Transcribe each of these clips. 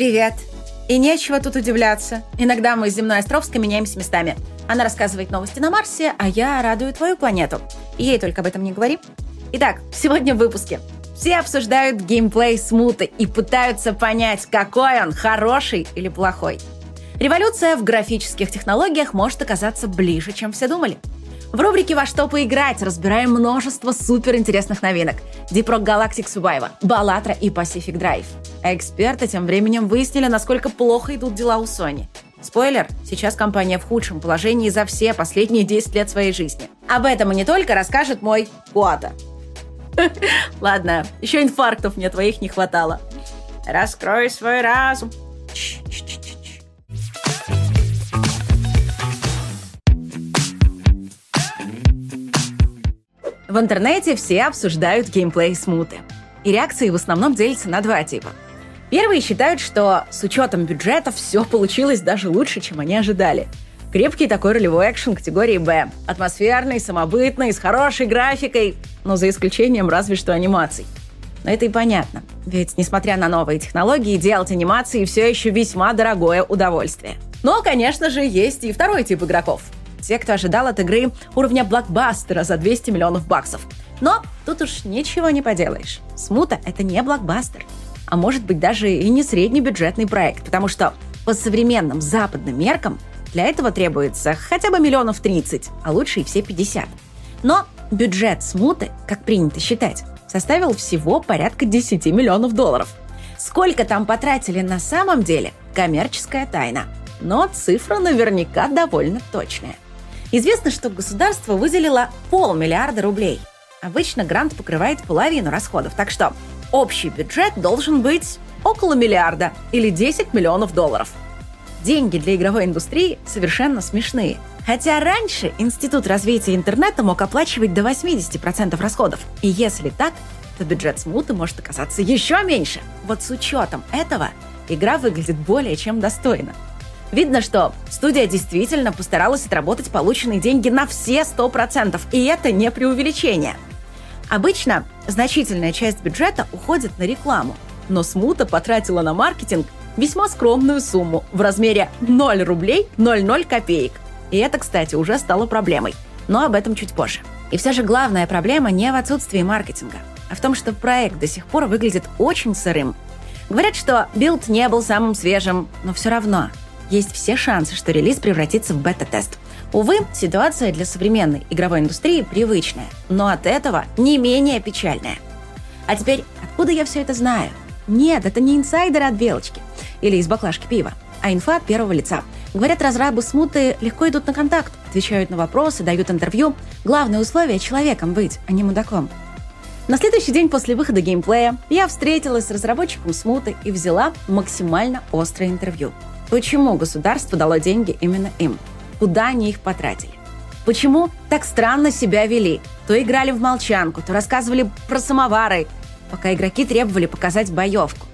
Привет. И нечего тут удивляться. Иногда мы с земной Островской меняемся местами. Она рассказывает новости на Марсе, а я радую твою планету. И ей только об этом не говори. Итак, сегодня в выпуске. Все обсуждают геймплей смуты и пытаются понять, какой он, хороший или плохой. Революция в графических технологиях может оказаться ближе, чем все думали. В рубрике «Во что поиграть» разбираем множество суперинтересных новинок. Deep Rock Galactic Survivor, Ballatra и Pacific Drive. Эксперты тем временем выяснили, насколько плохо идут дела у Sony. Спойлер, сейчас компания в худшем положении за все последние 10 лет своей жизни. Об этом и не только расскажет мой Куата. Ладно, еще инфарктов мне твоих не хватало. Раскрой свой разум. В интернете все обсуждают геймплей смуты. И реакции в основном делятся на два типа. Первые считают, что с учетом бюджета все получилось даже лучше, чем они ожидали. Крепкий такой ролевой экшен категории «Б». Атмосферный, самобытный, с хорошей графикой, но за исключением разве что анимаций. Но это и понятно, ведь, несмотря на новые технологии, делать анимации все еще весьма дорогое удовольствие. Но, конечно же, есть и второй тип игроков. Те, кто ожидал от игры уровня блокбастера за 200 миллионов баксов. Но тут уж ничего не поделаешь. Смута — это не блокбастер. А может быть даже и не среднебюджетный проект, потому что по современным западным меркам для этого требуется хотя бы миллионов 30, а лучше и все 50. Но бюджет смуты, как принято считать, составил всего порядка 10 миллионов долларов. Сколько там потратили на самом деле – коммерческая тайна. Но цифра наверняка довольно точная. Известно, что государство выделило полмиллиарда рублей. Обычно грант покрывает половину расходов, так что общий бюджет должен быть около миллиарда или 10 миллионов долларов. Деньги для игровой индустрии совершенно смешные – Хотя раньше Институт развития интернета мог оплачивать до 80% расходов. И если так, то бюджет смуты может оказаться еще меньше. Вот с учетом этого игра выглядит более чем достойно. Видно, что студия действительно постаралась отработать полученные деньги на все 100%, и это не преувеличение. Обычно значительная часть бюджета уходит на рекламу, но Смута потратила на маркетинг весьма скромную сумму в размере 0 рублей 00 копеек – и это, кстати, уже стало проблемой. Но об этом чуть позже. И все же главная проблема не в отсутствии маркетинга, а в том, что проект до сих пор выглядит очень сырым. Говорят, что билд не был самым свежим, но все равно есть все шансы, что релиз превратится в бета-тест. Увы, ситуация для современной игровой индустрии привычная, но от этого не менее печальная. А теперь, откуда я все это знаю? Нет, это не инсайдер от Белочки или из баклажки пива, а инфа от первого лица – Говорят, разрабы смуты легко идут на контакт, отвечают на вопросы, дают интервью. Главное условие – человеком быть, а не мудаком. На следующий день после выхода геймплея я встретилась с разработчиком смуты и взяла максимально острое интервью. Почему государство дало деньги именно им? Куда они их потратили? Почему так странно себя вели? То играли в молчанку, то рассказывали про самовары, пока игроки требовали показать боевку.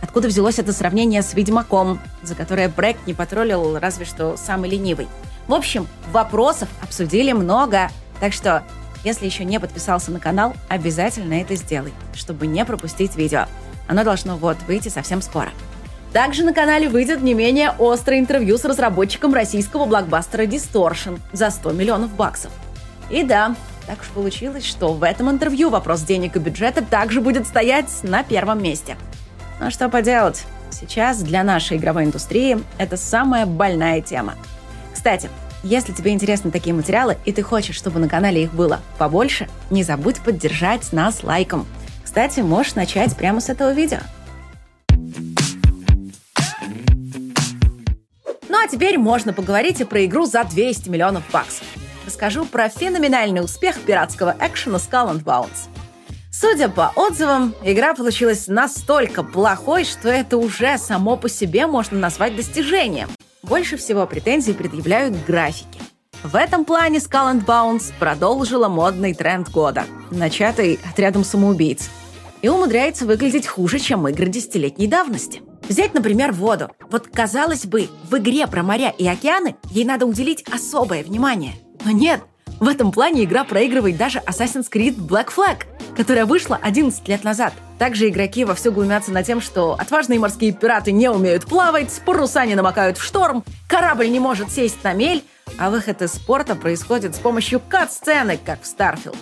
Откуда взялось это сравнение с «Ведьмаком», за которое проект не потроллил разве что самый ленивый. В общем, вопросов обсудили много, так что если еще не подписался на канал, обязательно это сделай, чтобы не пропустить видео. Оно должно вот выйти совсем скоро. Также на канале выйдет не менее острое интервью с разработчиком российского блокбастера Distortion за 100 миллионов баксов. И да, так уж получилось, что в этом интервью вопрос денег и бюджета также будет стоять на первом месте – но что поделать, сейчас для нашей игровой индустрии это самая больная тема. Кстати, если тебе интересны такие материалы и ты хочешь, чтобы на канале их было побольше, не забудь поддержать нас лайком. Кстати, можешь начать прямо с этого видео. А теперь можно поговорить и про игру за 200 миллионов баксов. Расскажу про феноменальный успех пиратского экшена Skull and Bones. Судя по отзывам, игра получилась настолько плохой, что это уже само по себе можно назвать достижением. Больше всего претензий предъявляют графики. В этом плане Skull and Bounce продолжила модный тренд года, начатый отрядом самоубийц, и умудряется выглядеть хуже, чем игры десятилетней давности. Взять, например, воду. Вот, казалось бы, в игре про моря и океаны ей надо уделить особое внимание. Но нет, В этом плане игра проигрывает даже Assassin's Creed Black Flag, которая вышла 11 лет назад. Также игроки вовсю глумятся над тем, что отважные морские пираты не умеют плавать, паруса не намокают в шторм, корабль не может сесть на мель, а выход из спорта происходит с помощью кат-сцены, как в Starfield.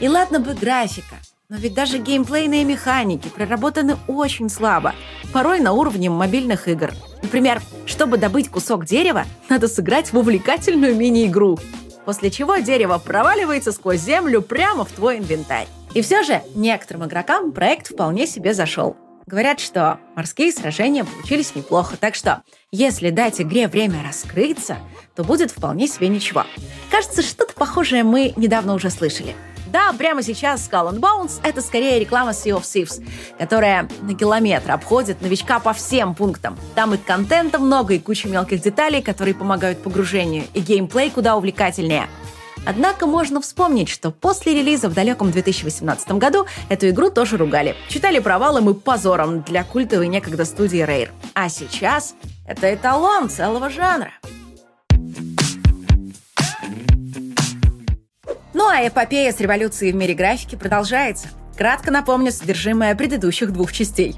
И ладно бы графика, но ведь даже геймплейные механики проработаны очень слабо, порой на уровне мобильных игр. Например, чтобы добыть кусок дерева, надо сыграть в увлекательную мини-игру, после чего дерево проваливается сквозь землю прямо в твой инвентарь. И все же некоторым игрокам проект вполне себе зашел. Говорят, что морские сражения получились неплохо, так что если дать игре время раскрыться, то будет вполне себе ничего. Кажется, что-то похожее мы недавно уже слышали. Да, прямо сейчас Skull and Bones — это скорее реклама Sea of Thieves, которая на километр обходит новичка по всем пунктам. Там и контента много, и куча мелких деталей, которые помогают погружению, и геймплей куда увлекательнее. Однако можно вспомнить, что после релиза в далеком 2018 году эту игру тоже ругали. Читали провалом и позором для культовой некогда студии Rare. А сейчас это эталон целого жанра. Ну а эпопея с революцией в мире графики продолжается. Кратко напомню содержимое предыдущих двух частей.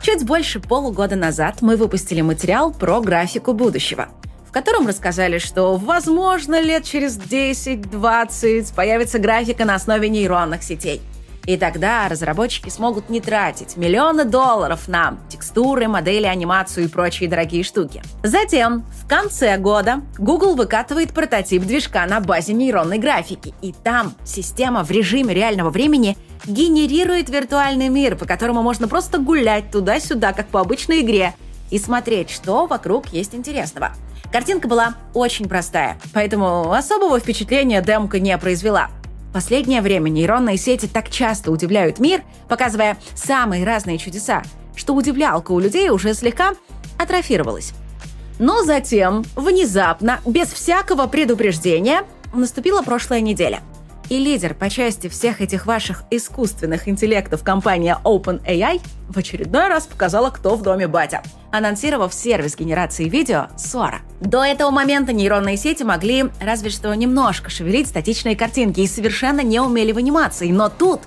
Чуть больше полугода назад мы выпустили материал про графику будущего, в котором рассказали, что, возможно, лет через 10-20 появится графика на основе нейронных сетей – и тогда разработчики смогут не тратить миллионы долларов на текстуры, модели, анимацию и прочие дорогие штуки. Затем, в конце года, Google выкатывает прототип движка на базе нейронной графики. И там система в режиме реального времени генерирует виртуальный мир, по которому можно просто гулять туда-сюда, как по обычной игре, и смотреть, что вокруг есть интересного. Картинка была очень простая, поэтому особого впечатления демка не произвела последнее время нейронные сети так часто удивляют мир, показывая самые разные чудеса, что удивлялка у людей уже слегка атрофировалась. Но затем, внезапно, без всякого предупреждения, наступила прошлая неделя – и лидер по части всех этих ваших искусственных интеллектов компания OpenAI в очередной раз показала, кто в доме батя, анонсировав сервис генерации видео Sora. До этого момента нейронные сети могли разве что немножко шевелить статичные картинки и совершенно не умели в анимации, но тут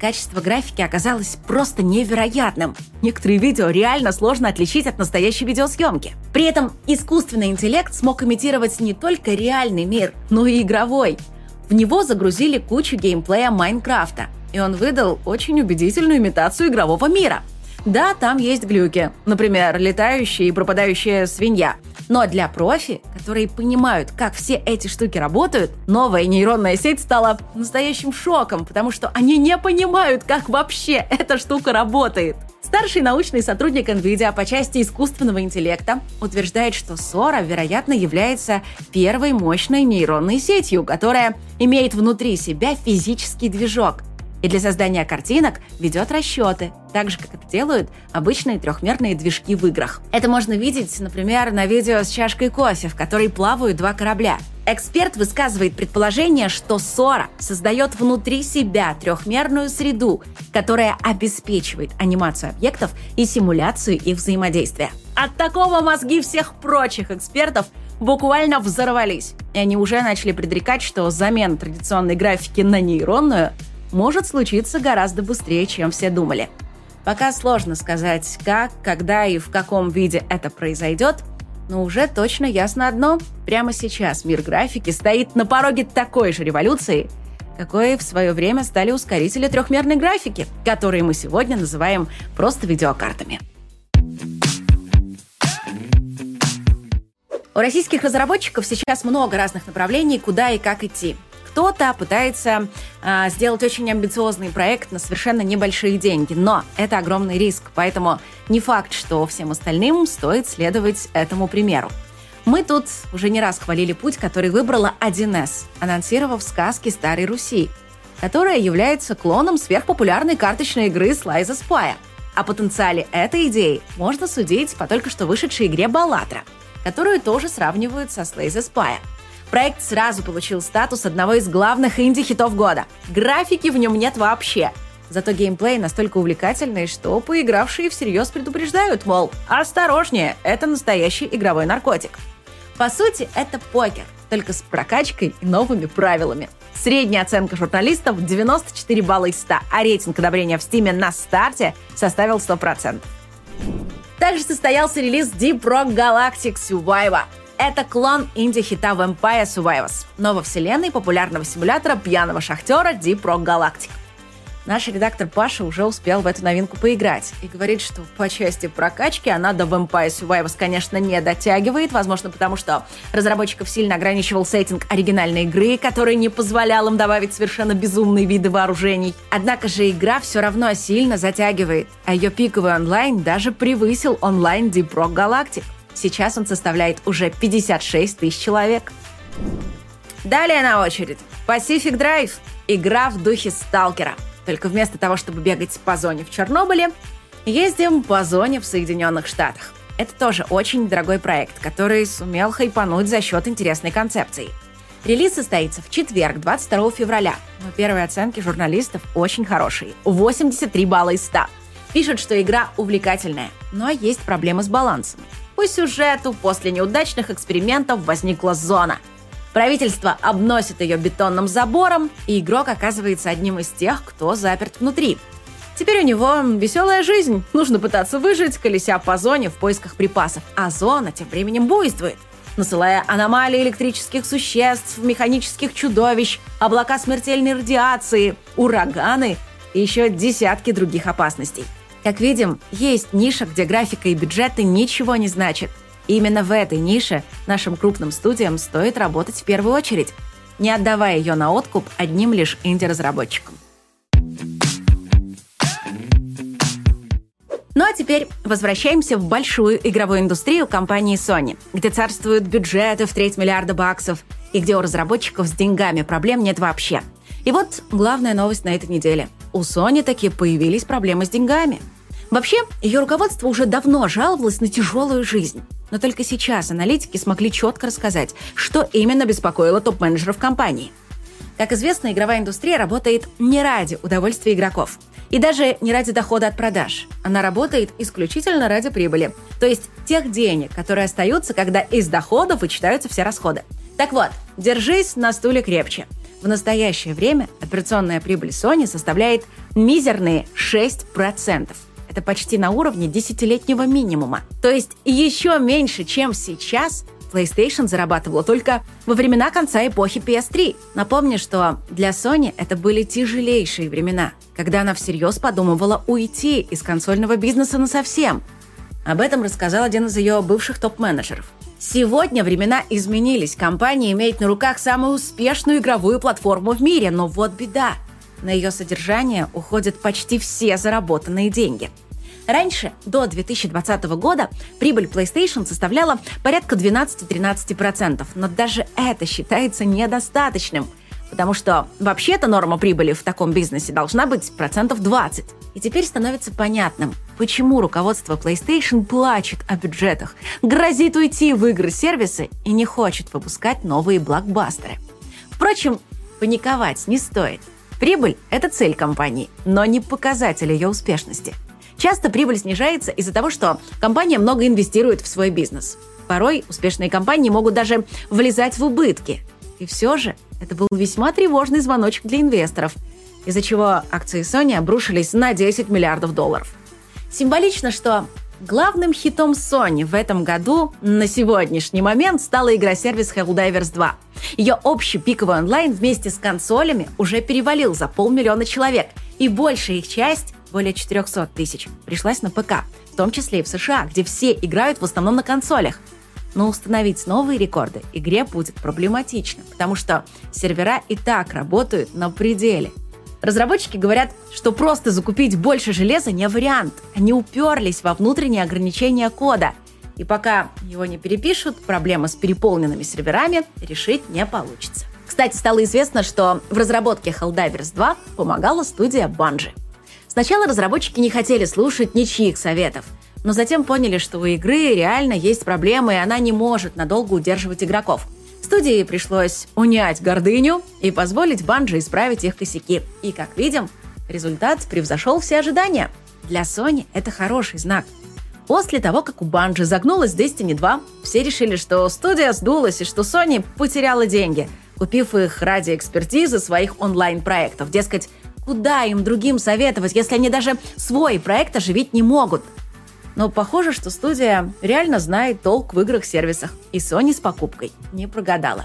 качество графики оказалось просто невероятным. Некоторые видео реально сложно отличить от настоящей видеосъемки. При этом искусственный интеллект смог имитировать не только реальный мир, но и игровой – в него загрузили кучу геймплея Майнкрафта, и он выдал очень убедительную имитацию игрового мира. Да, там есть глюки, например, летающая и пропадающая свинья. Но для профи, которые понимают, как все эти штуки работают, новая нейронная сеть стала настоящим шоком, потому что они не понимают, как вообще эта штука работает. Старший научный сотрудник NVIDIA по части искусственного интеллекта утверждает, что Sora, вероятно, является первой мощной нейронной сетью, которая имеет внутри себя физический движок, и для создания картинок ведет расчеты, так же, как это делают обычные трехмерные движки в играх. Это можно видеть, например, на видео с чашкой кофе, в которой плавают два корабля. Эксперт высказывает предположение, что Сора создает внутри себя трехмерную среду, которая обеспечивает анимацию объектов и симуляцию их взаимодействия. От такого мозги всех прочих экспертов буквально взорвались. И они уже начали предрекать, что замена традиционной графики на нейронную может случиться гораздо быстрее, чем все думали. Пока сложно сказать, как, когда и в каком виде это произойдет, но уже точно ясно одно. Прямо сейчас мир графики стоит на пороге такой же революции, какой в свое время стали ускорители трехмерной графики, которые мы сегодня называем просто видеокартами. У российских разработчиков сейчас много разных направлений, куда и как идти. Кто-то пытается э, сделать очень амбициозный проект на совершенно небольшие деньги, но это огромный риск, поэтому не факт, что всем остальным стоит следовать этому примеру. Мы тут уже не раз хвалили путь, который выбрала 1С, анонсировав сказки Старой Руси, которая является клоном сверхпопулярной карточной игры Slice Spire. О потенциале этой идеи можно судить по только что вышедшей игре Баллатра, которую тоже сравнивают со Slay Spire. Проект сразу получил статус одного из главных инди-хитов года. Графики в нем нет вообще. Зато геймплей настолько увлекательный, что поигравшие всерьез предупреждают, мол, осторожнее, это настоящий игровой наркотик. По сути, это покер. только с прокачкой и новыми правилами. Средняя оценка журналистов 94 балла из 100, а рейтинг одобрения в Стиме на старте составил 100%. Также состоялся релиз Deep Rock Galactic Survivor. Это клон инди-хита Vampire Survivors, нововселенной популярного симулятора пьяного шахтера Deep Rock Galactic. Наш редактор Паша уже успел в эту новинку поиграть и говорит, что по части прокачки она до Vampire Survivors, конечно, не дотягивает, возможно, потому что разработчиков сильно ограничивал сеттинг оригинальной игры, который не позволял им добавить совершенно безумные виды вооружений. Однако же игра все равно сильно затягивает, а ее пиковый онлайн даже превысил онлайн Deep Rock Galactic. Сейчас он составляет уже 56 тысяч человек. Далее на очередь Pacific Drive. Игра в духе сталкера – только вместо того, чтобы бегать по зоне в Чернобыле, ездим по зоне в Соединенных Штатах. Это тоже очень дорогой проект, который сумел хайпануть за счет интересной концепции. Релиз состоится в четверг, 22 февраля. Но первые оценки журналистов очень хорошие. 83 балла из 100. Пишут, что игра увлекательная, но есть проблемы с балансом. По сюжету после неудачных экспериментов возникла зона – Правительство обносит ее бетонным забором, и игрок оказывается одним из тех, кто заперт внутри. Теперь у него веселая жизнь. Нужно пытаться выжить, колеся по зоне в поисках припасов. А зона тем временем буйствует, насылая аномалии электрических существ, механических чудовищ, облака смертельной радиации, ураганы и еще десятки других опасностей. Как видим, есть ниша, где графика и бюджеты ничего не значат – и именно в этой нише нашим крупным студиям стоит работать в первую очередь, не отдавая ее на откуп одним лишь инди-разработчикам. Ну а теперь возвращаемся в большую игровую индустрию компании Sony, где царствуют бюджеты в треть миллиарда баксов и где у разработчиков с деньгами проблем нет вообще. И вот главная новость на этой неделе. У Sony таки появились проблемы с деньгами. Вообще, ее руководство уже давно жаловалось на тяжелую жизнь. Но только сейчас аналитики смогли четко рассказать, что именно беспокоило топ-менеджеров компании. Как известно, игровая индустрия работает не ради удовольствия игроков. И даже не ради дохода от продаж. Она работает исключительно ради прибыли. То есть тех денег, которые остаются, когда из доходов вычитаются все расходы. Так вот, держись на стуле крепче. В настоящее время операционная прибыль Sony составляет мизерные 6%. Это почти на уровне десятилетнего минимума. То есть еще меньше, чем сейчас, PlayStation зарабатывала только во времена конца эпохи PS3. Напомню, что для Sony это были тяжелейшие времена, когда она всерьез подумывала уйти из консольного бизнеса на совсем. Об этом рассказал один из ее бывших топ-менеджеров. Сегодня времена изменились. Компания имеет на руках самую успешную игровую платформу в мире, но вот беда – на ее содержание уходят почти все заработанные деньги. Раньше, до 2020 года, прибыль PlayStation составляла порядка 12-13%, но даже это считается недостаточным, потому что вообще-то норма прибыли в таком бизнесе должна быть процентов 20. И теперь становится понятным, почему руководство PlayStation плачет о бюджетах, грозит уйти в игры-сервисы и не хочет выпускать новые блокбастеры. Впрочем, паниковать не стоит – Прибыль – это цель компании, но не показатель ее успешности. Часто прибыль снижается из-за того, что компания много инвестирует в свой бизнес. Порой успешные компании могут даже влезать в убытки. И все же это был весьма тревожный звоночек для инвесторов, из-за чего акции Sony обрушились на 10 миллиардов долларов. Символично, что Главным хитом Sony в этом году на сегодняшний момент стала игра-сервис Helldivers 2. Ее общий пиковый онлайн вместе с консолями уже перевалил за полмиллиона человек, и большая их часть, более 400 тысяч, пришлась на ПК, в том числе и в США, где все играют в основном на консолях. Но установить новые рекорды игре будет проблематично, потому что сервера и так работают на пределе – Разработчики говорят, что просто закупить больше железа не вариант. Они уперлись во внутренние ограничения кода. И пока его не перепишут, проблема с переполненными серверами решить не получится. Кстати, стало известно, что в разработке Helldivers 2 помогала студия Bungie. Сначала разработчики не хотели слушать ничьих советов, но затем поняли, что у игры реально есть проблемы, и она не может надолго удерживать игроков – Студии пришлось унять гордыню и позволить Банжи исправить их косяки. И, как видим, результат превзошел все ожидания. Для Sony это хороший знак. После того, как у Банжи загнулась Destiny 2, все решили, что студия сдулась и что Sony потеряла деньги, купив их ради экспертизы своих онлайн-проектов. Дескать, куда им другим советовать, если они даже свой проект оживить не могут? Но похоже, что студия реально знает толк в играх-сервисах, и Sony с покупкой не прогадала.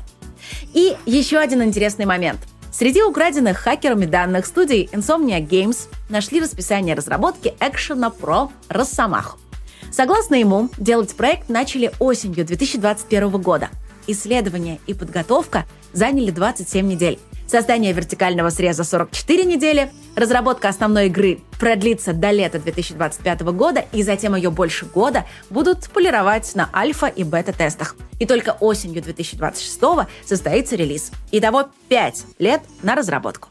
И еще один интересный момент – Среди украденных хакерами данных студии Insomnia Games нашли расписание разработки экшена про Росомаху. Согласно ему, делать проект начали осенью 2021 года. Исследования и подготовка заняли 27 недель. Создание вертикального среза 44 недели, разработка основной игры продлится до лета 2025 года, и затем ее больше года будут полировать на альфа и бета-тестах. И только осенью 2026 состоится релиз. Итого 5 лет на разработку.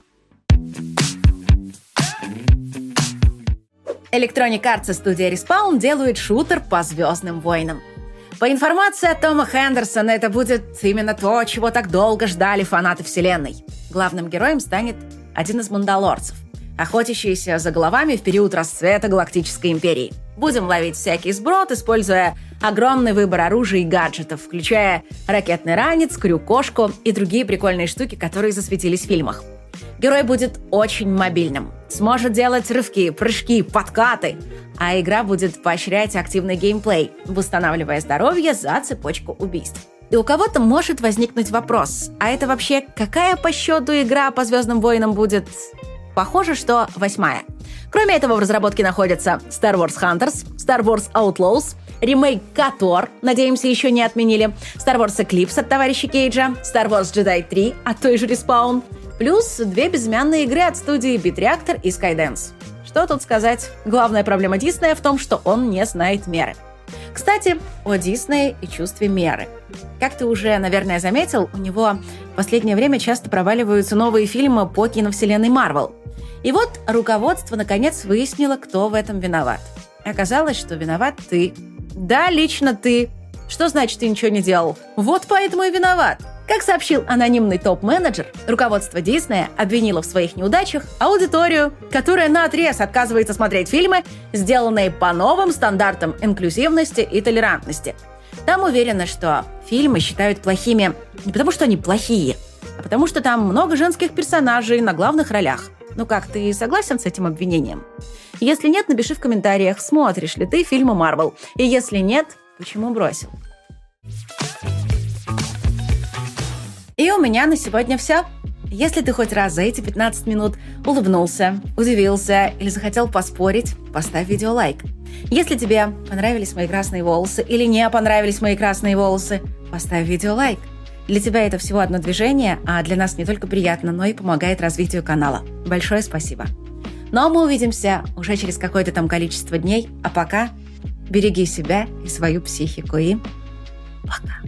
Electronic Arts и студия Respawn делают шутер по «Звездным войнам». По информации от Тома Хендерсона, это будет именно то, чего так долго ждали фанаты Вселенной. Главным героем станет один из мандалорцев, охотящийся за головами в период расцвета Галактической Империи. Будем ловить всякий сброд, используя огромный выбор оружия и гаджетов, включая ракетный ранец, крюк-кошку и другие прикольные штуки, которые засветились в фильмах. Герой будет очень мобильным, сможет делать рывки, прыжки, подкаты, а игра будет поощрять активный геймплей, восстанавливая здоровье за цепочку убийств. И у кого-то может возникнуть вопрос, а это вообще какая по счету игра по Звездным войнам будет? Похоже, что восьмая. Кроме этого, в разработке находятся Star Wars Hunters, Star Wars Outlaws, ремейк Котор, надеемся, еще не отменили, Star Wars Eclipse от товарища Кейджа, Star Wars Jedi 3 от той же Respawn, плюс две безымянные игры от студии Beat Reactor и Skydance. Что тут сказать? Главная проблема Диснея в том, что он не знает меры. Кстати, о Диснее и чувстве меры. Как ты уже, наверное, заметил, у него в последнее время часто проваливаются новые фильмы по киновселенной Марвел. И вот руководство наконец выяснило, кто в этом виноват. Оказалось, что виноват ты. Да, лично ты. Что значит, ты ничего не делал? Вот поэтому и виноват. Как сообщил анонимный топ-менеджер, руководство Диснея обвинило в своих неудачах аудиторию, которая на отрез отказывается смотреть фильмы, сделанные по новым стандартам инклюзивности и толерантности. Там уверено, что фильмы считают плохими не потому, что они плохие, а потому что там много женских персонажей на главных ролях. Ну как, ты согласен с этим обвинением? Если нет, напиши в комментариях, смотришь ли ты фильмы Марвел. И если нет, почему бросил? Меня на сегодня все. Если ты хоть раз за эти 15 минут улыбнулся, удивился или захотел поспорить, поставь видео лайк. Если тебе понравились мои красные волосы или не понравились мои красные волосы, поставь видео лайк. Для тебя это всего одно движение, а для нас не только приятно, но и помогает развитию канала. Большое спасибо. Ну а мы увидимся уже через какое-то там количество дней. А пока береги себя и свою психику. И пока.